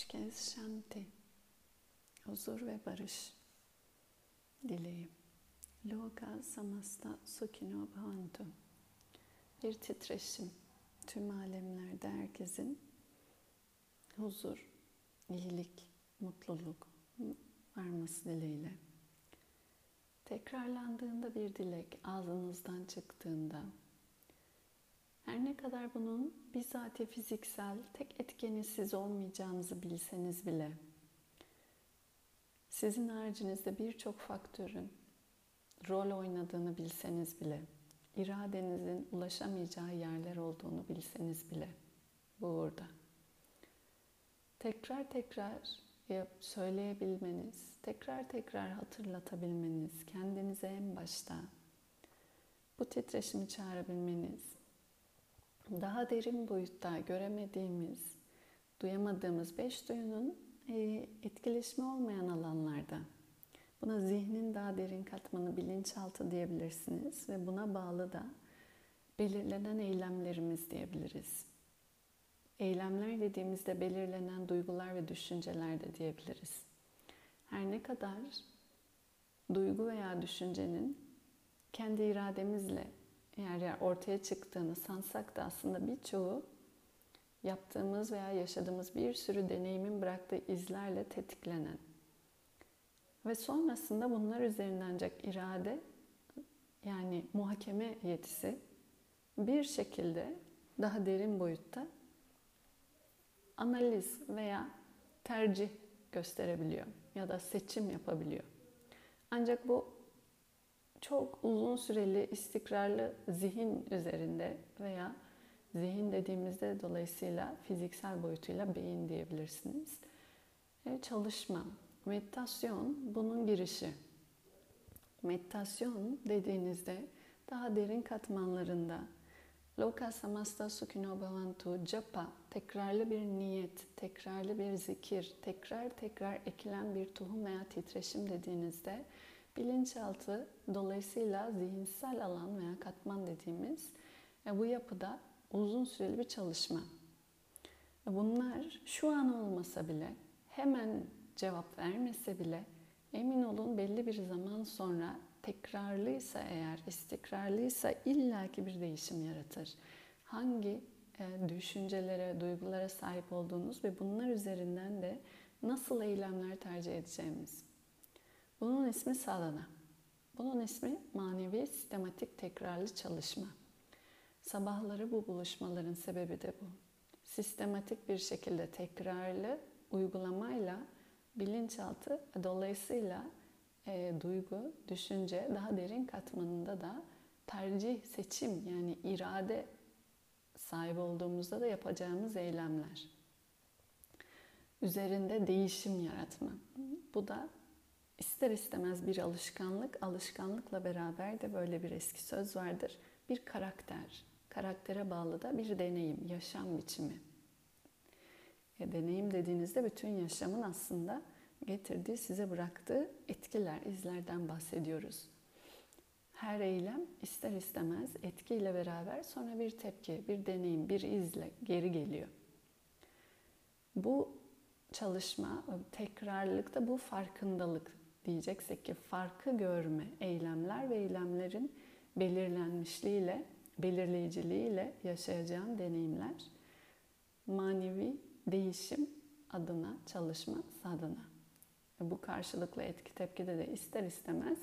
Üç kez şanti, huzur ve barış dileğim. Loka samasta sukino bhavantu. Bir titreşim. Tüm alemlerde herkesin huzur, iyilik, mutluluk varması dileğiyle. Tekrarlandığında bir dilek ağzınızdan çıktığında her ne kadar bunun bizzati fiziksel tek etkeni siz olmayacağınızı bilseniz bile sizin haricinizde birçok faktörün rol oynadığını bilseniz bile iradenizin ulaşamayacağı yerler olduğunu bilseniz bile bu uğurda. Tekrar tekrar söyleyebilmeniz, tekrar tekrar hatırlatabilmeniz, kendinize en başta bu titreşimi çağırabilmeniz, daha derin boyutta göremediğimiz, duyamadığımız beş duyunun e, etkileşimi olmayan alanlarda. Buna zihnin daha derin katmanı bilinçaltı diyebilirsiniz ve buna bağlı da belirlenen eylemlerimiz diyebiliriz. Eylemler dediğimizde belirlenen duygular ve düşünceler de diyebiliriz. Her ne kadar duygu veya düşüncenin kendi irademizle yer yer ortaya çıktığını sansak da aslında birçoğu yaptığımız veya yaşadığımız bir sürü deneyimin bıraktığı izlerle tetiklenen ve sonrasında bunlar üzerinden ancak irade yani muhakeme yetisi bir şekilde daha derin boyutta analiz veya tercih gösterebiliyor ya da seçim yapabiliyor. Ancak bu çok uzun süreli istikrarlı zihin üzerinde veya zihin dediğimizde dolayısıyla fiziksel boyutuyla beyin diyebilirsiniz. E, çalışma, meditasyon bunun girişi. Meditasyon dediğinizde daha derin katmanlarında Loka samasta sukhino bhavantu japa tekrarlı bir niyet, tekrarlı bir zikir, tekrar tekrar ekilen bir tohum veya titreşim dediğinizde bilinçaltı dolayısıyla zihinsel alan veya katman dediğimiz e, bu yapıda uzun süreli bir çalışma. E, bunlar şu an olmasa bile hemen cevap vermese bile emin olun belli bir zaman sonra tekrarlıysa eğer, istikrarlıysa illaki bir değişim yaratır. Hangi e, düşüncelere, duygulara sahip olduğunuz ve bunlar üzerinden de nasıl eylemler tercih edeceğimiz. Bunun ismi sadhana. Bunun ismi manevi sistematik tekrarlı çalışma. Sabahları bu buluşmaların sebebi de bu. Sistematik bir şekilde tekrarlı uygulamayla bilinçaltı dolayısıyla e, duygu, düşünce daha derin katmanında da tercih, seçim yani irade sahibi olduğumuzda da yapacağımız eylemler. Üzerinde değişim yaratma. Bu da ister istemez bir alışkanlık, alışkanlıkla beraber de böyle bir eski söz vardır. Bir karakter, karaktere bağlı da bir deneyim, yaşam biçimi. E, deneyim dediğinizde bütün yaşamın aslında getirdiği, size bıraktığı etkiler, izlerden bahsediyoruz. Her eylem ister istemez etkiyle beraber sonra bir tepki, bir deneyim, bir izle geri geliyor. Bu çalışma, tekrarlıkta bu farkındalık diyeceksek ki farkı görme, eylemler ve eylemlerin belirlenmişliğiyle, belirleyiciliğiyle yaşayacağım deneyimler manevi değişim adına çalışma sadına. Bu karşılıklı etki tepkide de ister istemez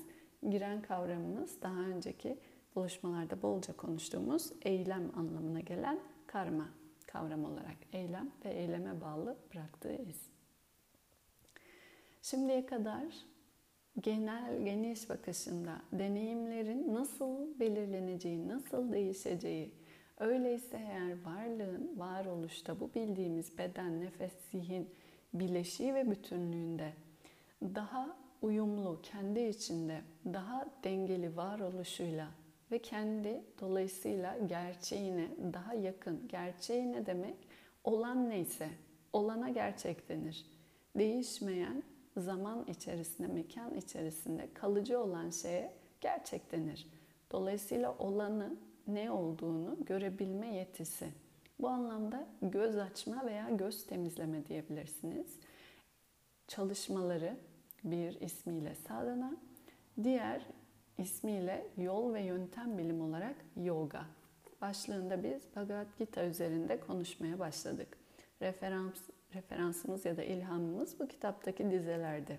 giren kavramımız daha önceki buluşmalarda bolca konuştuğumuz eylem anlamına gelen karma kavram olarak eylem ve eyleme bağlı bıraktığı iz. Şimdiye kadar genel geniş bakışında deneyimlerin nasıl belirleneceği, nasıl değişeceği, öyleyse eğer varlığın varoluşta bu bildiğimiz beden, nefes, zihin bileşiği ve bütünlüğünde daha uyumlu, kendi içinde daha dengeli varoluşuyla ve kendi dolayısıyla gerçeğine daha yakın. Gerçeği ne demek? Olan neyse, olana gerçek denir. Değişmeyen zaman içerisinde, mekan içerisinde kalıcı olan şeye gerçek denir. Dolayısıyla olanı ne olduğunu görebilme yetisi. Bu anlamda göz açma veya göz temizleme diyebilirsiniz. Çalışmaları bir ismiyle sadhana, diğer ismiyle yol ve yöntem bilim olarak yoga. Başlığında biz Bhagavad Gita üzerinde konuşmaya başladık. Referans, referansımız ya da ilhamımız bu kitaptaki dizelerde.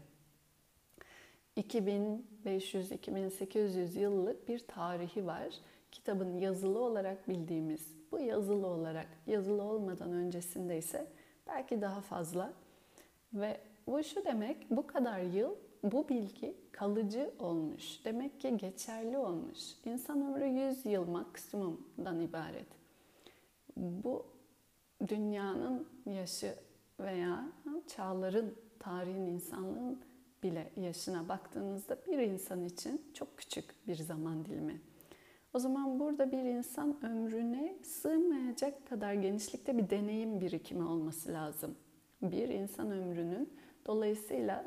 2500-2800 yıllık bir tarihi var. Kitabın yazılı olarak bildiğimiz, bu yazılı olarak, yazılı olmadan öncesinde ise belki daha fazla. Ve bu şu demek, bu kadar yıl bu bilgi kalıcı olmuş. Demek ki geçerli olmuş. İnsan ömrü 100 yıl maksimumdan ibaret. Bu dünyanın yaşı veya çağların, tarihin, insanlığın bile yaşına baktığınızda bir insan için çok küçük bir zaman dilimi. O zaman burada bir insan ömrüne sığmayacak kadar genişlikte bir deneyim birikimi olması lazım. Bir insan ömrünün dolayısıyla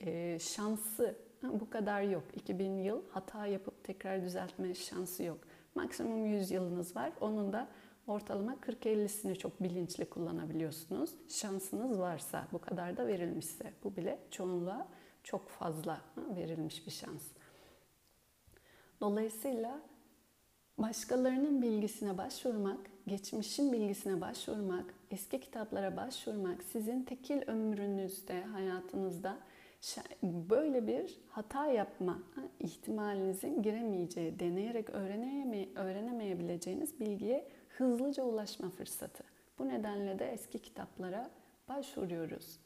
e, şansı bu kadar yok. 2000 yıl hata yapıp tekrar düzeltme şansı yok. Maksimum 100 yılınız var. Onun da ortalama 40-50'sini çok bilinçli kullanabiliyorsunuz. Şansınız varsa, bu kadar da verilmişse. Bu bile çoğunluğa çok fazla verilmiş bir şans. Dolayısıyla başkalarının bilgisine başvurmak, geçmişin bilgisine başvurmak, eski kitaplara başvurmak sizin tekil ömrünüzde, hayatınızda böyle bir hata yapma ihtimalinizin giremeyeceği, deneyerek öğreneme, öğrenemeyebileceğiniz bilgiye hızlıca ulaşma fırsatı. Bu nedenle de eski kitaplara başvuruyoruz.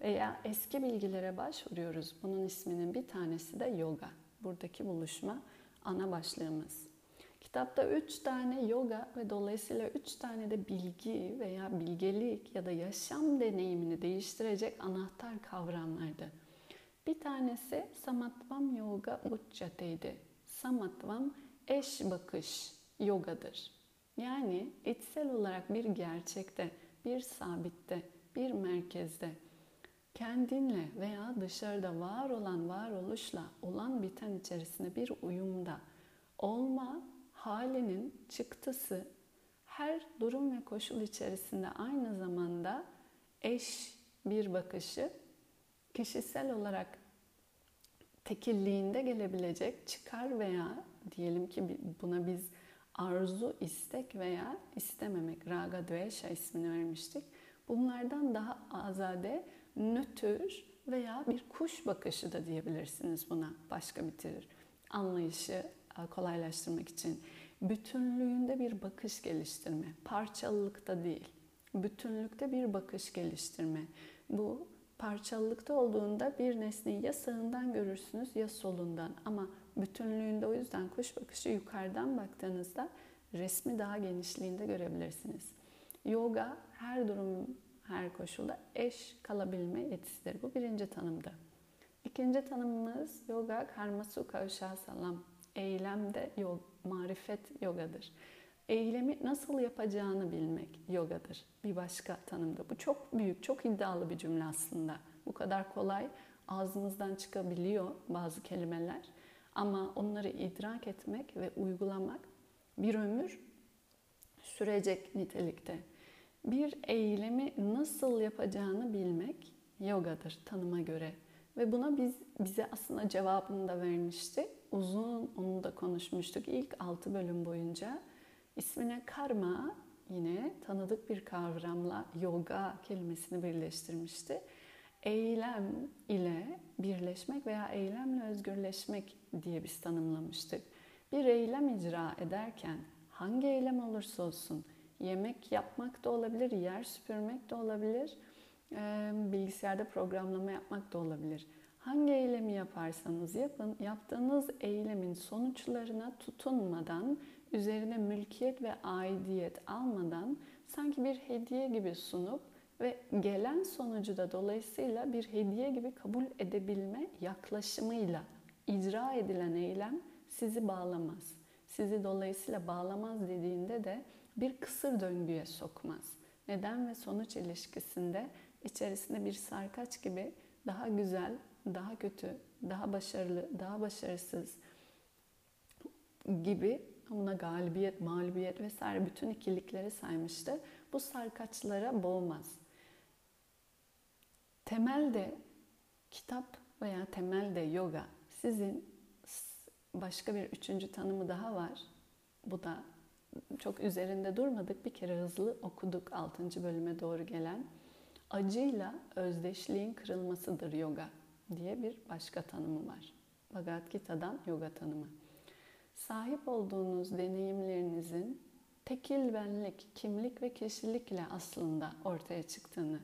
Veya eski bilgilere başvuruyoruz. Bunun isminin bir tanesi de yoga. Buradaki buluşma ana başlığımız. Kitapta üç tane yoga ve dolayısıyla üç tane de bilgi veya bilgelik ya da yaşam deneyimini değiştirecek anahtar kavramlardı. Bir tanesi Samatvam Yoga Uccate'ydi. Samatvam eş bakış yogadır. Yani içsel olarak bir gerçekte, bir sabitte, bir merkezde kendinle veya dışarıda var olan varoluşla olan biten içerisinde bir uyumda olma halinin çıktısı her durum ve koşul içerisinde aynı zamanda eş bir bakışı kişisel olarak tekilliğinde gelebilecek çıkar veya diyelim ki buna biz arzu, istek veya istememek, raga, dvesha ismini vermiştik. Bunlardan daha azade, nötr veya bir kuş bakışı da diyebilirsiniz buna. Başka bitirir. Anlayışı e, kolaylaştırmak için. Bütünlüğünde bir bakış geliştirme. Parçalılıkta değil. Bütünlükte bir bakış geliştirme. Bu parçalılıkta olduğunda bir nesneyi ya sağından görürsünüz ya solundan. Ama bütünlüğünde o yüzden kuş bakışı yukarıdan baktığınızda resmi daha genişliğinde görebilirsiniz. Yoga her durum, her koşulda eş kalabilme yetisidir. Bu birinci tanımda. İkinci tanımımız yoga karma sukha salam. Eylemde yog, marifet yogadır. Eylemi nasıl yapacağını bilmek yogadır. Bir başka tanımda. Bu çok büyük, çok iddialı bir cümle aslında. Bu kadar kolay ağzımızdan çıkabiliyor bazı kelimeler. Ama onları idrak etmek ve uygulamak bir ömür sürecek nitelikte. Bir eylemi nasıl yapacağını bilmek yogadır tanıma göre. Ve buna biz bize aslında cevabını da vermişti. Uzun onu da konuşmuştuk ilk 6 bölüm boyunca. İsmine karma yine tanıdık bir kavramla yoga kelimesini birleştirmişti. Eylem ile birleşmek veya eylemle özgürleşmek diye biz tanımlamıştık. Bir eylem icra ederken hangi eylem olursa olsun yemek yapmak da olabilir, yer süpürmek de olabilir, bilgisayarda programlama yapmak da olabilir. Hangi eylemi yaparsanız yapın, yaptığınız eylemin sonuçlarına tutunmadan, üzerine mülkiyet ve aidiyet almadan sanki bir hediye gibi sunup ve gelen sonucu da dolayısıyla bir hediye gibi kabul edebilme yaklaşımıyla icra edilen eylem sizi bağlamaz. Sizi dolayısıyla bağlamaz dediğinde de bir kısır döngüye sokmaz. Neden ve sonuç ilişkisinde içerisinde bir sarkaç gibi daha güzel, daha kötü, daha başarılı, daha başarısız gibi buna galibiyet, mağlubiyet vesaire bütün ikilikleri saymıştı. Bu sarkaçlara boğmaz. Temelde kitap veya temelde yoga sizin başka bir üçüncü tanımı daha var. Bu da çok üzerinde durmadık. Bir kere hızlı okuduk 6. bölüme doğru gelen. Acıyla özdeşliğin kırılmasıdır yoga diye bir başka tanımı var. Bhagavad Gita'dan yoga tanımı. Sahip olduğunuz deneyimlerinizin tekil benlik, kimlik ve kişilikle aslında ortaya çıktığını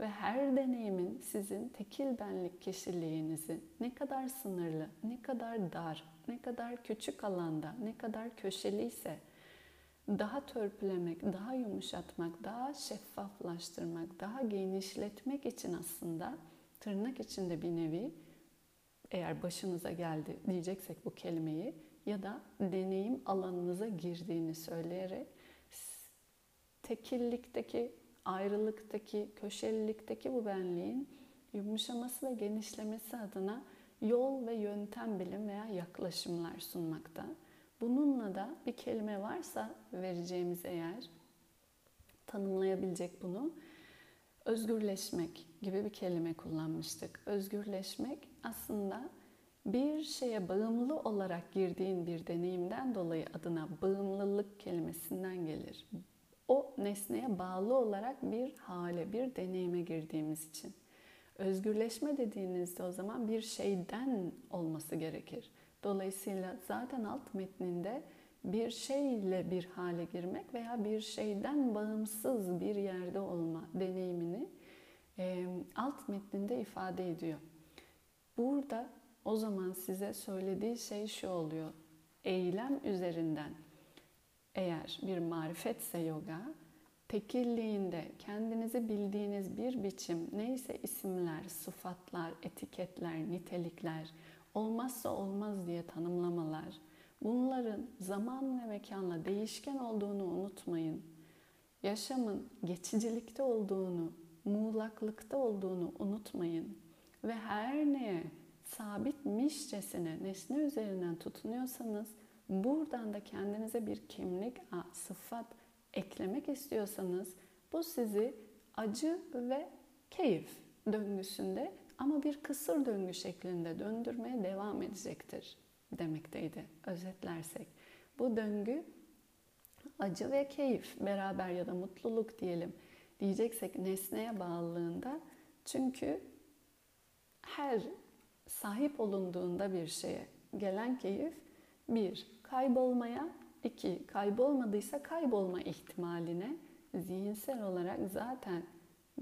ve her deneyimin sizin tekil benlik kişiliğinizi ne kadar sınırlı, ne kadar dar, ne kadar küçük alanda, ne kadar köşeliyse daha törpülemek, daha yumuşatmak, daha şeffaflaştırmak, daha genişletmek için aslında tırnak içinde bir nevi eğer başınıza geldi diyeceksek bu kelimeyi ya da deneyim alanınıza girdiğini söyleyerek tekillikteki, ayrılıktaki, köşelilikteki bu benliğin yumuşaması ve genişlemesi adına yol ve yöntem bilim veya yaklaşımlar sunmakta. Bununla da bir kelime varsa vereceğimiz eğer tanımlayabilecek bunu özgürleşmek gibi bir kelime kullanmıştık. Özgürleşmek aslında bir şeye bağımlı olarak girdiğin bir deneyimden dolayı adına bağımlılık kelimesinden gelir. O nesneye bağlı olarak bir hale, bir deneyime girdiğimiz için. Özgürleşme dediğinizde o zaman bir şeyden olması gerekir. Dolayısıyla zaten alt metninde bir şeyle bir hale girmek veya bir şeyden bağımsız bir yerde olma deneyimini e, alt metninde ifade ediyor. Burada o zaman size söylediği şey şu oluyor. Eylem üzerinden eğer bir marifetse yoga, tekilliğinde kendinizi bildiğiniz bir biçim neyse isimler, sıfatlar, etiketler, nitelikler, olmazsa olmaz diye tanımlamalar, bunların zaman ve mekanla değişken olduğunu unutmayın. Yaşamın geçicilikte olduğunu, muğlaklıkta olduğunu unutmayın. Ve her neye sabitmişçesine nesne üzerinden tutunuyorsanız buradan da kendinize bir kimlik, sıfat eklemek istiyorsanız bu sizi acı ve keyif döngüsünde ama bir kısır döngü şeklinde döndürmeye devam edecektir demekteydi özetlersek. Bu döngü acı ve keyif beraber ya da mutluluk diyelim diyeceksek nesneye bağlılığında çünkü her sahip olunduğunda bir şeye gelen keyif bir kaybolmaya iki kaybolmadıysa kaybolma ihtimaline zihinsel olarak zaten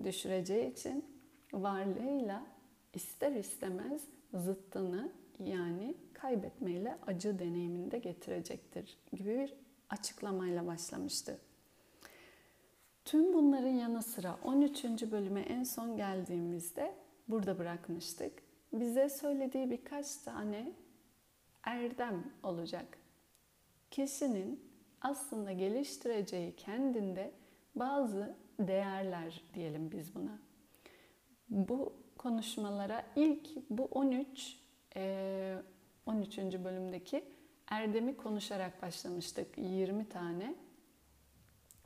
düşüreceği için varlığıyla ister istemez zıttını yani kaybetmeyle acı deneyiminde getirecektir gibi bir açıklamayla başlamıştı. Tüm bunların yanı sıra 13. bölüme en son geldiğimizde burada bırakmıştık. Bize söylediği birkaç tane erdem olacak. Kişinin aslında geliştireceği kendinde bazı değerler diyelim biz buna. Bu konuşmalara ilk bu 13 13. bölümdeki erdemi konuşarak başlamıştık. 20 tane.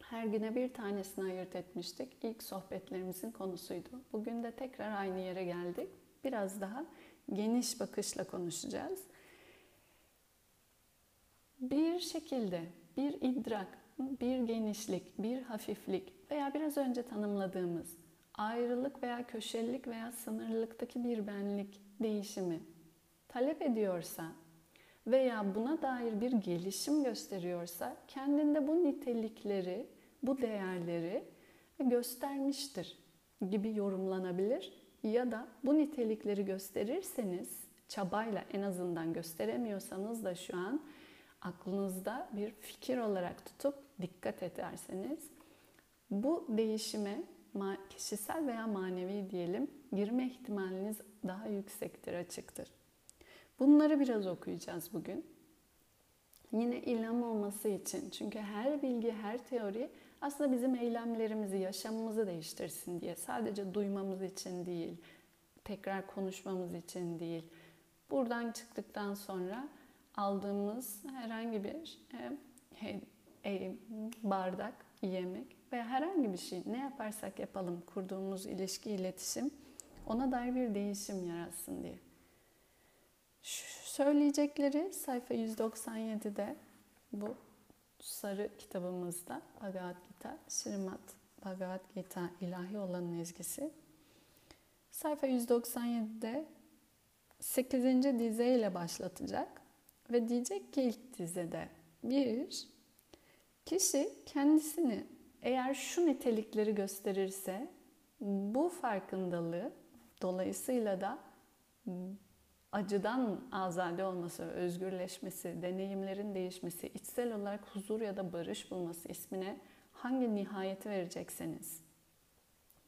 Her güne bir tanesini ayırt etmiştik. İlk sohbetlerimizin konusuydu. Bugün de tekrar aynı yere geldik. Biraz daha geniş bakışla konuşacağız. Bir şekilde bir idrak, bir genişlik, bir hafiflik veya biraz önce tanımladığımız ayrılık veya köşelilik veya sınırlılıktaki bir benlik değişimi talep ediyorsa veya buna dair bir gelişim gösteriyorsa kendinde bu nitelikleri, bu değerleri göstermiştir gibi yorumlanabilir ya da bu nitelikleri gösterirseniz çabayla en azından gösteremiyorsanız da şu an aklınızda bir fikir olarak tutup dikkat ederseniz bu değişime kişisel veya manevi diyelim girme ihtimaliniz daha yüksektir, açıktır. Bunları biraz okuyacağız bugün. Yine ilham olması için. Çünkü her bilgi, her teori aslında bizim eylemlerimizi, yaşamımızı değiştirsin diye. Sadece duymamız için değil, tekrar konuşmamız için değil. Buradan çıktıktan sonra aldığımız herhangi bir e, e, bardak, yemek veya herhangi bir şey ne yaparsak yapalım kurduğumuz ilişki, iletişim ona dair bir değişim yaratsın diye. Şu söyleyecekleri sayfa 197'de bu sarı kitabımızda Bhagavad Gita, Srimad Bhagavad Gita ilahi olanın ezgisi. Sayfa 197'de 8. dize ile başlatacak ve diyecek ki ilk dizede bir kişi kendisini eğer şu nitelikleri gösterirse bu farkındalığı dolayısıyla da acıdan azade olması, özgürleşmesi, deneyimlerin değişmesi, içsel olarak huzur ya da barış bulması ismine hangi nihayeti verecekseniz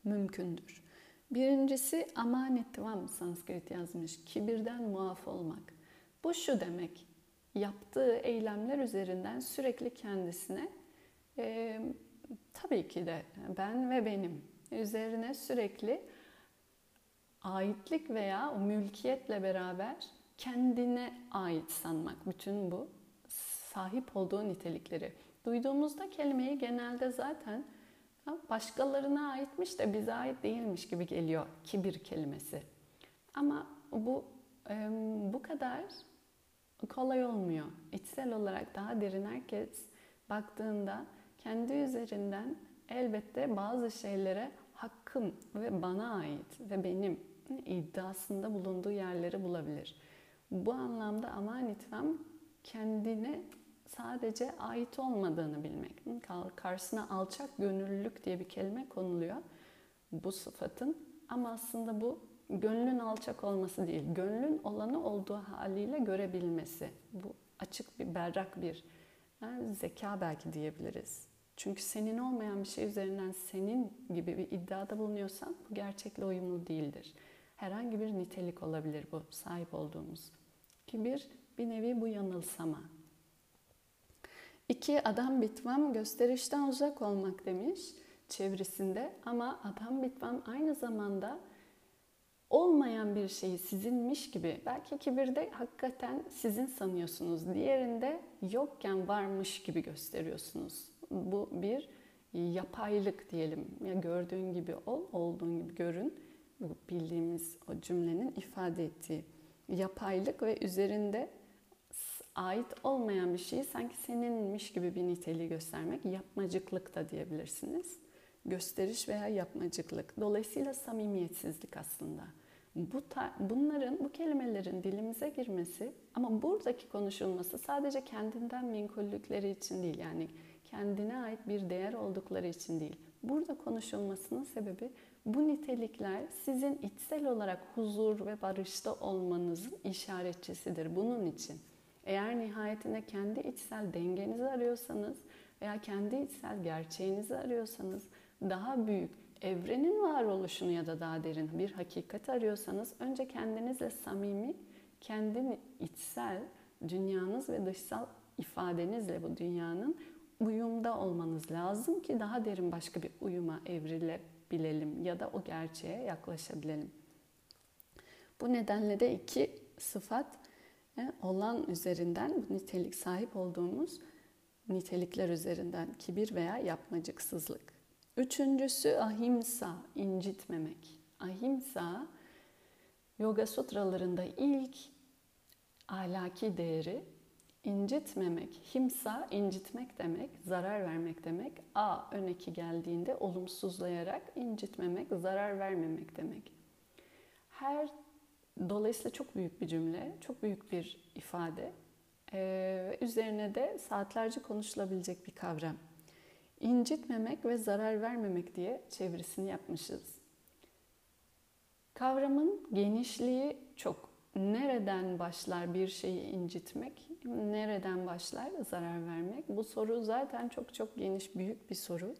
mümkündür. Birincisi amanetvam Sanskrit yazmış. Kibirden muaf olmak. Bu şu demek. Yaptığı eylemler üzerinden sürekli kendisine e, tabii ki de ben ve benim üzerine sürekli aitlik veya o mülkiyetle beraber kendine ait sanmak. Bütün bu sahip olduğu nitelikleri. Duyduğumuzda kelimeyi genelde zaten başkalarına aitmiş de bize ait değilmiş gibi geliyor kibir kelimesi. Ama bu bu kadar kolay olmuyor. İçsel olarak daha derin herkes baktığında kendi üzerinden elbette bazı şeylere hakkım ve bana ait ve benim iddiasında bulunduğu yerleri bulabilir. Bu anlamda aman lütfen kendine sadece ait olmadığını bilmek. Karşısına alçak gönüllülük diye bir kelime konuluyor bu sıfatın. Ama aslında bu gönlün alçak olması değil, gönlün olanı olduğu haliyle görebilmesi. Bu açık bir, berrak bir yani zeka belki diyebiliriz. Çünkü senin olmayan bir şey üzerinden senin gibi bir iddiada bulunuyorsan bu gerçekle uyumlu değildir. Herhangi bir nitelik olabilir bu sahip olduğumuz. Kibir bir nevi bu yanılsama. İki, adam bitmem gösterişten uzak olmak demiş çevresinde ama adam bitmem aynı zamanda olmayan bir şeyi sizinmiş gibi belki kibirde hakikaten sizin sanıyorsunuz. Diğerinde yokken varmış gibi gösteriyorsunuz. Bu bir yapaylık diyelim. Ya gördüğün gibi ol, olduğun gibi görün. Bu bildiğimiz o cümlenin ifade ettiği yapaylık ve üzerinde ait olmayan bir şeyi sanki seninmiş gibi bir niteliği göstermek yapmacıklık da diyebilirsiniz. Gösteriş veya yapmacıklık. Dolayısıyla samimiyetsizlik aslında. Bu bunların, bu kelimelerin dilimize girmesi ama buradaki konuşulması sadece kendinden minkullükleri için değil. Yani kendine ait bir değer oldukları için değil. Burada konuşulmasının sebebi bu nitelikler sizin içsel olarak huzur ve barışta olmanızın işaretçisidir. Bunun için eğer nihayetinde kendi içsel dengenizi arıyorsanız veya kendi içsel gerçeğinizi arıyorsanız daha büyük evrenin varoluşunu ya da daha derin bir hakikat arıyorsanız önce kendinizle samimi, kendi içsel dünyanız ve dışsal ifadenizle bu dünyanın uyumda olmanız lazım ki daha derin başka bir uyuma evrilebilelim ya da o gerçeğe yaklaşabilelim. Bu nedenle de iki sıfat e, olan üzerinden bu nitelik sahip olduğumuz nitelikler üzerinden kibir veya yapmacıksızlık. Üçüncüsü ahimsa, incitmemek. Ahimsa, yoga sutralarında ilk ahlaki değeri incitmemek. Himsa, incitmek demek, zarar vermek demek. A öneki geldiğinde olumsuzlayarak incitmemek, zarar vermemek demek. Her Dolayısıyla çok büyük bir cümle, çok büyük bir ifade. Ee, üzerine de saatlerce konuşulabilecek bir kavram. İncitmemek ve zarar vermemek diye çevirisini yapmışız. Kavramın genişliği çok. Nereden başlar bir şeyi incitmek? Nereden başlar zarar vermek? Bu soru zaten çok çok geniş, büyük bir soru.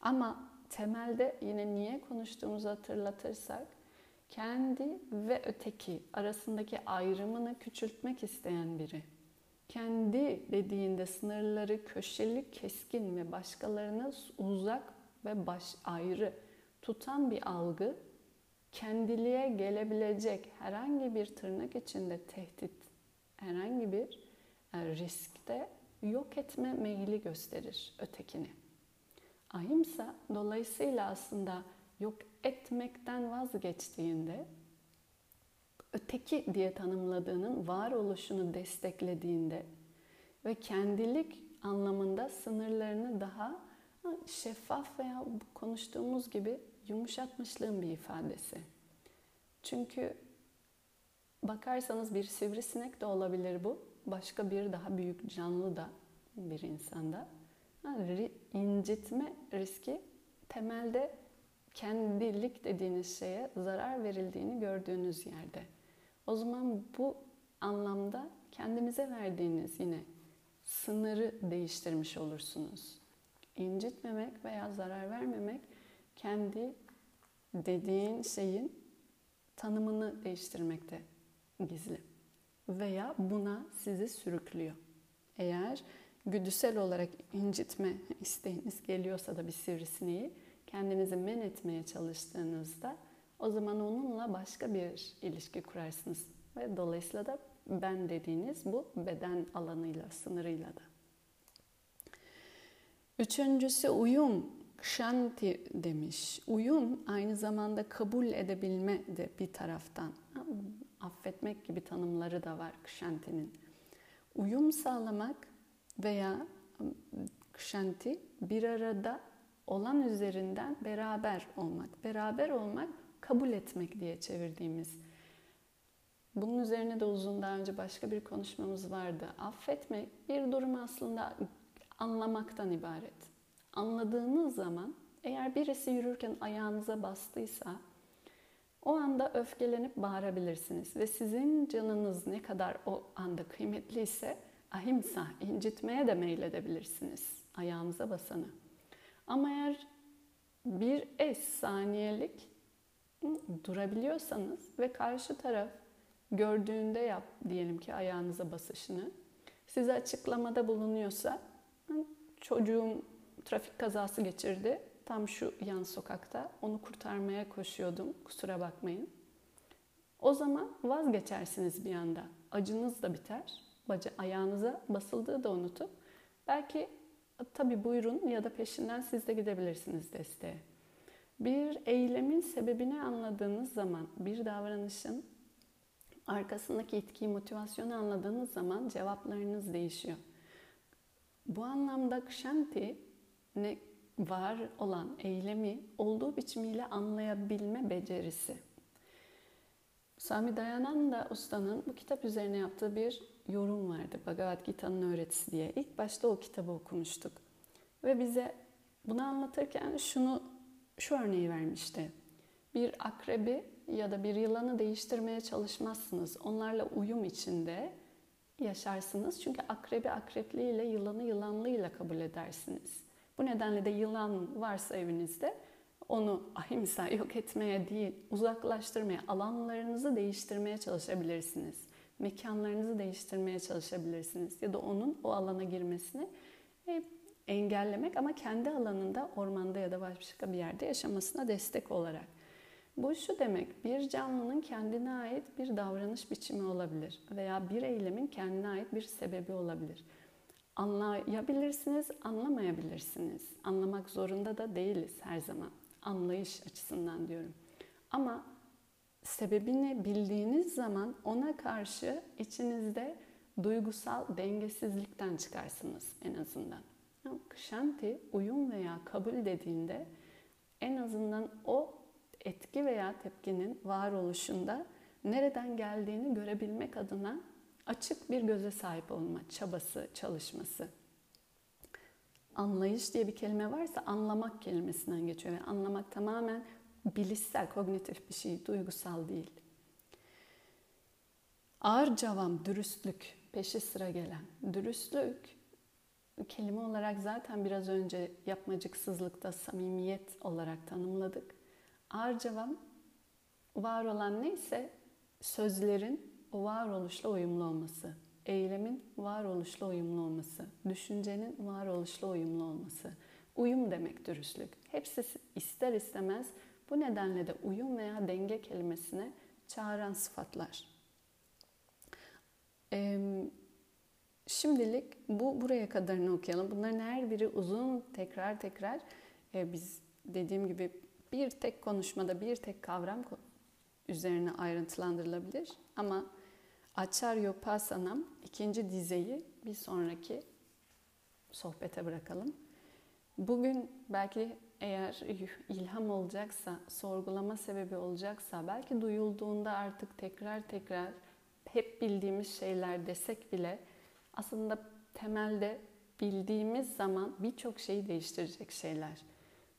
Ama temelde yine niye konuştuğumuzu hatırlatırsak kendi ve öteki arasındaki ayrımını küçültmek isteyen biri. Kendi dediğinde sınırları köşeli, keskin ve başkalarına uzak ve baş ayrı tutan bir algı kendiliğe gelebilecek herhangi bir tırnak içinde tehdit, herhangi bir e, riskte yok etme meyili gösterir ötekini. Ahimsa dolayısıyla aslında yok etmekten vazgeçtiğinde öteki diye tanımladığının varoluşunu desteklediğinde ve kendilik anlamında sınırlarını daha şeffaf veya konuştuğumuz gibi yumuşatmışlığın bir ifadesi. Çünkü bakarsanız bir sivrisinek de olabilir bu. Başka bir daha büyük canlı da bir insanda. İncitme riski temelde kendilik dediğiniz şeye zarar verildiğini gördüğünüz yerde. O zaman bu anlamda kendimize verdiğiniz yine sınırı değiştirmiş olursunuz. İncitmemek veya zarar vermemek kendi dediğin şeyin tanımını değiştirmekte gizli veya buna sizi sürüklüyor. Eğer güdüsel olarak incitme isteğiniz geliyorsa da bir sivrisineği kendinizi men etmeye çalıştığınızda o zaman onunla başka bir ilişki kurarsınız. Ve dolayısıyla da ben dediğiniz bu beden alanıyla, sınırıyla da. Üçüncüsü uyum, shanti demiş. Uyum aynı zamanda kabul edebilme de bir taraftan. Affetmek gibi tanımları da var shanti'nin. Uyum sağlamak veya shanti bir arada olan üzerinden beraber olmak. Beraber olmak kabul etmek diye çevirdiğimiz. Bunun üzerine de uzun daha önce başka bir konuşmamız vardı. Affetmek bir durum aslında anlamaktan ibaret. Anladığınız zaman eğer birisi yürürken ayağınıza bastıysa o anda öfkelenip bağırabilirsiniz ve sizin canınız ne kadar o anda kıymetliyse ahimsa incitmeye de meyledebilirsiniz ayağınıza basanı. Ama eğer bir es saniyelik durabiliyorsanız ve karşı taraf gördüğünde yap diyelim ki ayağınıza basışını size açıklamada bulunuyorsa çocuğum trafik kazası geçirdi tam şu yan sokakta onu kurtarmaya koşuyordum kusura bakmayın. O zaman vazgeçersiniz bir anda. Acınız da biter. Baca, ayağınıza basıldığı da unutup belki tabii buyurun ya da peşinden siz de gidebilirsiniz desteğe. Bir eylemin sebebini anladığınız zaman, bir davranışın arkasındaki itkiyi, motivasyonu anladığınız zaman cevaplarınız değişiyor. Bu anlamda Kshanti ne var olan eylemi olduğu biçimiyle anlayabilme becerisi. Sami Dayananda Usta'nın bu kitap üzerine yaptığı bir yorum vardı. Bhagavad Gita'nın öğretisi diye. İlk başta o kitabı okumuştuk. Ve bize bunu anlatırken şunu şu örneği vermişti. Bir akrebi ya da bir yılanı değiştirmeye çalışmazsınız. Onlarla uyum içinde yaşarsınız. Çünkü akrebi akrepliyle, yılanı yılanlıyla kabul edersiniz. Bu nedenle de yılan varsa evinizde onu ahimsa yok etmeye değil, uzaklaştırmaya, alanlarınızı değiştirmeye çalışabilirsiniz. Mekanlarınızı değiştirmeye çalışabilirsiniz. Ya da onun o alana girmesini e, engellemek ama kendi alanında ormanda ya da başka bir yerde yaşamasına destek olarak. Bu şu demek, bir canlının kendine ait bir davranış biçimi olabilir veya bir eylemin kendine ait bir sebebi olabilir. Anlayabilirsiniz, anlamayabilirsiniz. Anlamak zorunda da değiliz her zaman. Anlayış açısından diyorum. Ama sebebini bildiğiniz zaman ona karşı içinizde duygusal dengesizlikten çıkarsınız en azından. Kshanti uyum veya kabul dediğinde en azından o etki veya tepkinin varoluşunda nereden geldiğini görebilmek adına açık bir göze sahip olma çabası, çalışması. Anlayış diye bir kelime varsa anlamak kelimesinden geçiyor ve anlamak tamamen bilişsel, kognitif bir şey, duygusal değil. Ağır cavam, dürüstlük, peşi sıra gelen. Dürüstlük kelime olarak zaten biraz önce yapmacıksızlıkta samimiyet olarak tanımladık. Arcavam var olan neyse sözlerin o varoluşla uyumlu olması, eylemin varoluşla uyumlu olması, düşüncenin varoluşla uyumlu olması. Uyum demek dürüstlük. Hepsi ister istemez bu nedenle de uyum veya denge kelimesine çağıran sıfatlar. Ee, Şimdilik bu buraya kadarını okuyalım. Bunların her biri uzun tekrar tekrar e, biz dediğim gibi bir tek konuşmada bir tek kavram üzerine ayrıntılandırılabilir. Ama Acharya Pasanam ikinci dizeyi bir sonraki sohbete bırakalım. Bugün belki eğer ilham olacaksa, sorgulama sebebi olacaksa, belki duyulduğunda artık tekrar tekrar hep bildiğimiz şeyler desek bile aslında temelde bildiğimiz zaman birçok şeyi değiştirecek şeyler.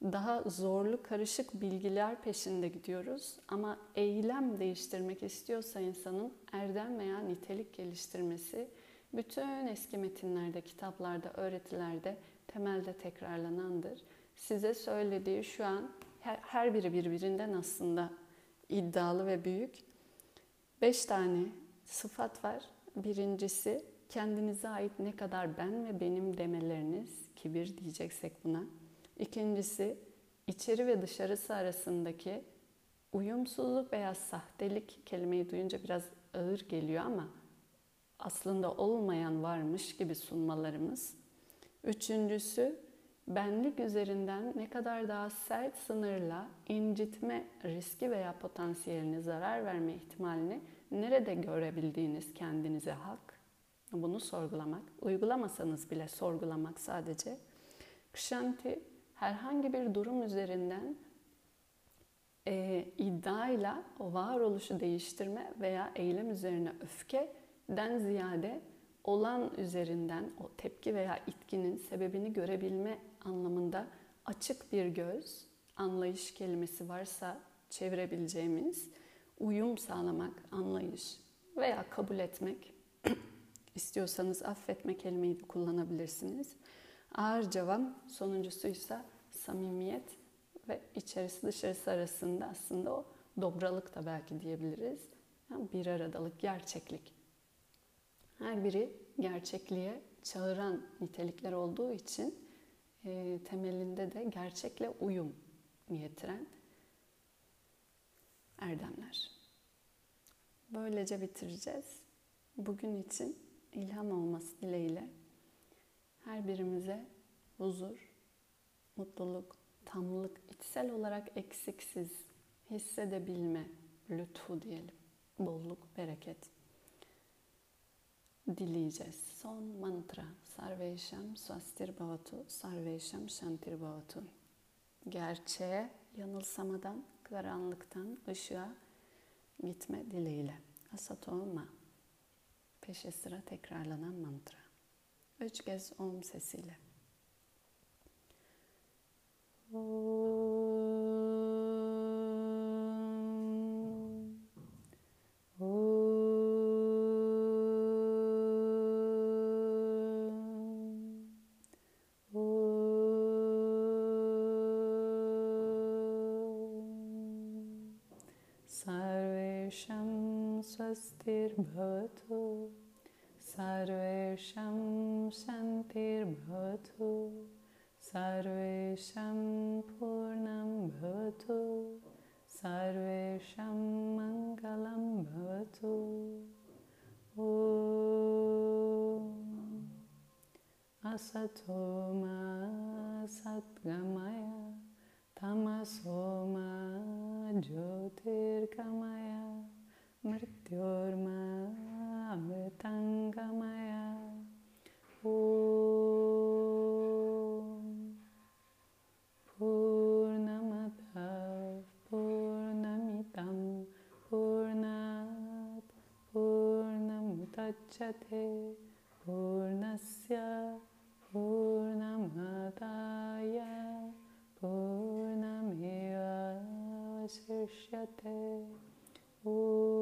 Daha zorlu, karışık bilgiler peşinde gidiyoruz ama eylem değiştirmek istiyorsa insanın erdem veya nitelik geliştirmesi bütün eski metinlerde, kitaplarda, öğretilerde temelde tekrarlanandır. Size söylediği şu an her biri birbirinden aslında iddialı ve büyük. Beş tane sıfat var. Birincisi kendinize ait ne kadar ben ve benim demeleriniz, kibir diyeceksek buna. İkincisi içeri ve dışarısı arasındaki uyumsuzluk veya sahtelik kelimeyi duyunca biraz ağır geliyor ama aslında olmayan varmış gibi sunmalarımız. Üçüncüsü benlik üzerinden ne kadar daha sert sınırla incitme riski veya potansiyelini zarar verme ihtimalini nerede görebildiğiniz kendinize hak. Bunu sorgulamak, uygulamasanız bile sorgulamak sadece. Kshanti herhangi bir durum üzerinden e, iddiayla varoluşu değiştirme veya eylem üzerine öfkeden ziyade olan üzerinden o tepki veya itkinin sebebini görebilme anlamında açık bir göz, anlayış kelimesi varsa çevirebileceğimiz uyum sağlamak, anlayış veya kabul etmek istiyorsanız affetme kelimeyi de kullanabilirsiniz. Ağır cevam sonuncusuysa samimiyet ve içerisi dışarısı arasında aslında o dobralık da belki diyebiliriz. Yani bir aradalık, gerçeklik. Her biri gerçekliğe çağıran nitelikler olduğu için e, temelinde de gerçekle uyum getiren erdemler. Böylece bitireceğiz. Bugün için ilham olması dileğiyle her birimize huzur, mutluluk, tamlık, içsel olarak eksiksiz hissedebilme lütfu diyelim. Bolluk, bereket dileyeceğiz. Son mantra. Sarveşam swastir bhavatu, sarveşam shantir bhavatu. Gerçeğe, yanılsamadan, karanlıktan ışığa gitme dileğiyle. Asatoma. Peşe sıra tekrarlanan mantra. Üç kez om sesiyle. स्वस्तिर्भवतु सर्वेषां शान्तिर्भवतु। सर्वेषां पूर्णं भवतु। सर्वेषां मङ्गलं भवतु। असतो मा सद्गमय, तमसो मा ज्योतिर्गमय। मृत्योर्मा अमृतङ्गमया ॐ पूर्णमतः पूर्णात् पूर्णमुदच्छते पूर्णस्य पूर्णमादाय पूर्णमेवावशिष्यते। Shanti,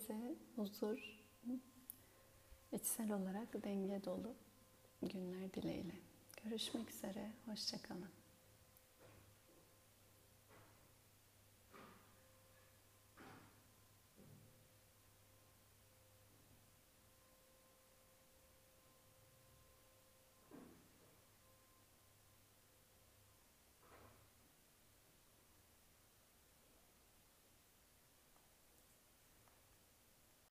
Herkese huzur, içsel olarak denge dolu günler dileğiyle. Görüşmek üzere, hoşçakalın.